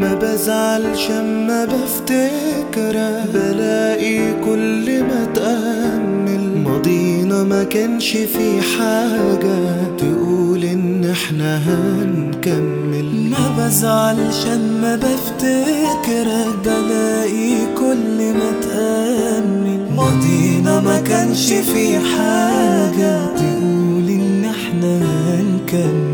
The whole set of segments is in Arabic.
ما بزعلش اما بفتكرك بلاقي كل ما تأمل. ماضينا ما كانش في حاجة تقول إن إحنا هنكمل. ما بزعلش اما بفتكرك بلاقي كل ما تأمل. ماضينا ما كانش في حاجة تقول إن إحنا هنكمل.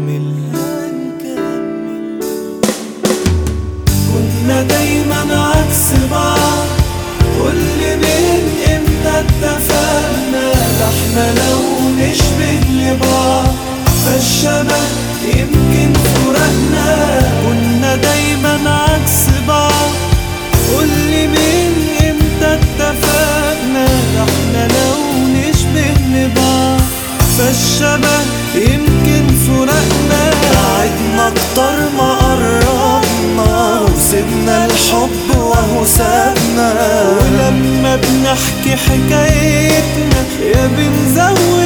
فالشبه يمكن فرقنا كنا دايما عكس بعض. كل من إمتى اتفقنا؟ إحنا لو نشبه لبعض فالشبه يمكن فرقنا بعدنا أكتر ما قربنا. وسيبنا الحب وهو سابنا ولما بنحكي حكايتنا يا بنزود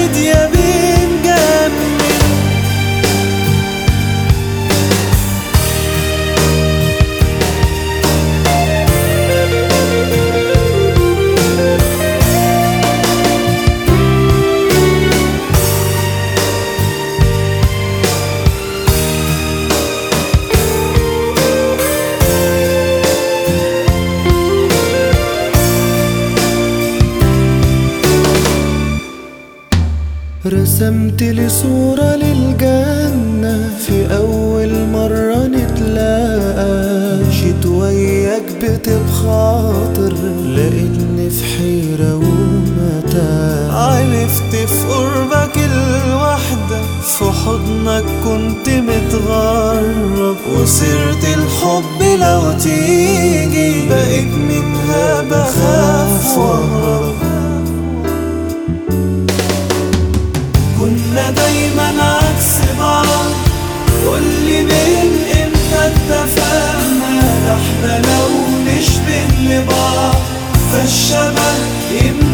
رسمت لي صورة للجنة في أول مرة نتلاقى. مشيت وياك بتبخاطر لقيتني في حيرة ومتاع عرفت في قربك الوحدة في حضنك كنت متغرب. وسيرة الحب لو تيجي كنا دايما عكس بعض. من إمتى اتفقنا؟ إحنا لو نشبه لبعض فالشبه يمكن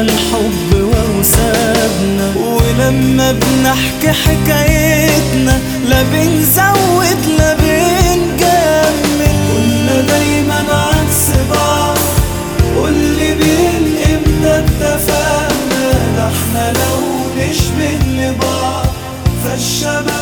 الحب وهو سابنا ولما بنحكي حكايتنا لا بنزود لا بنجمل كنا دايما عكس بعض واللي بين إمتى اتفقنا. ده إحنا لو نشبه لبعض فالشبه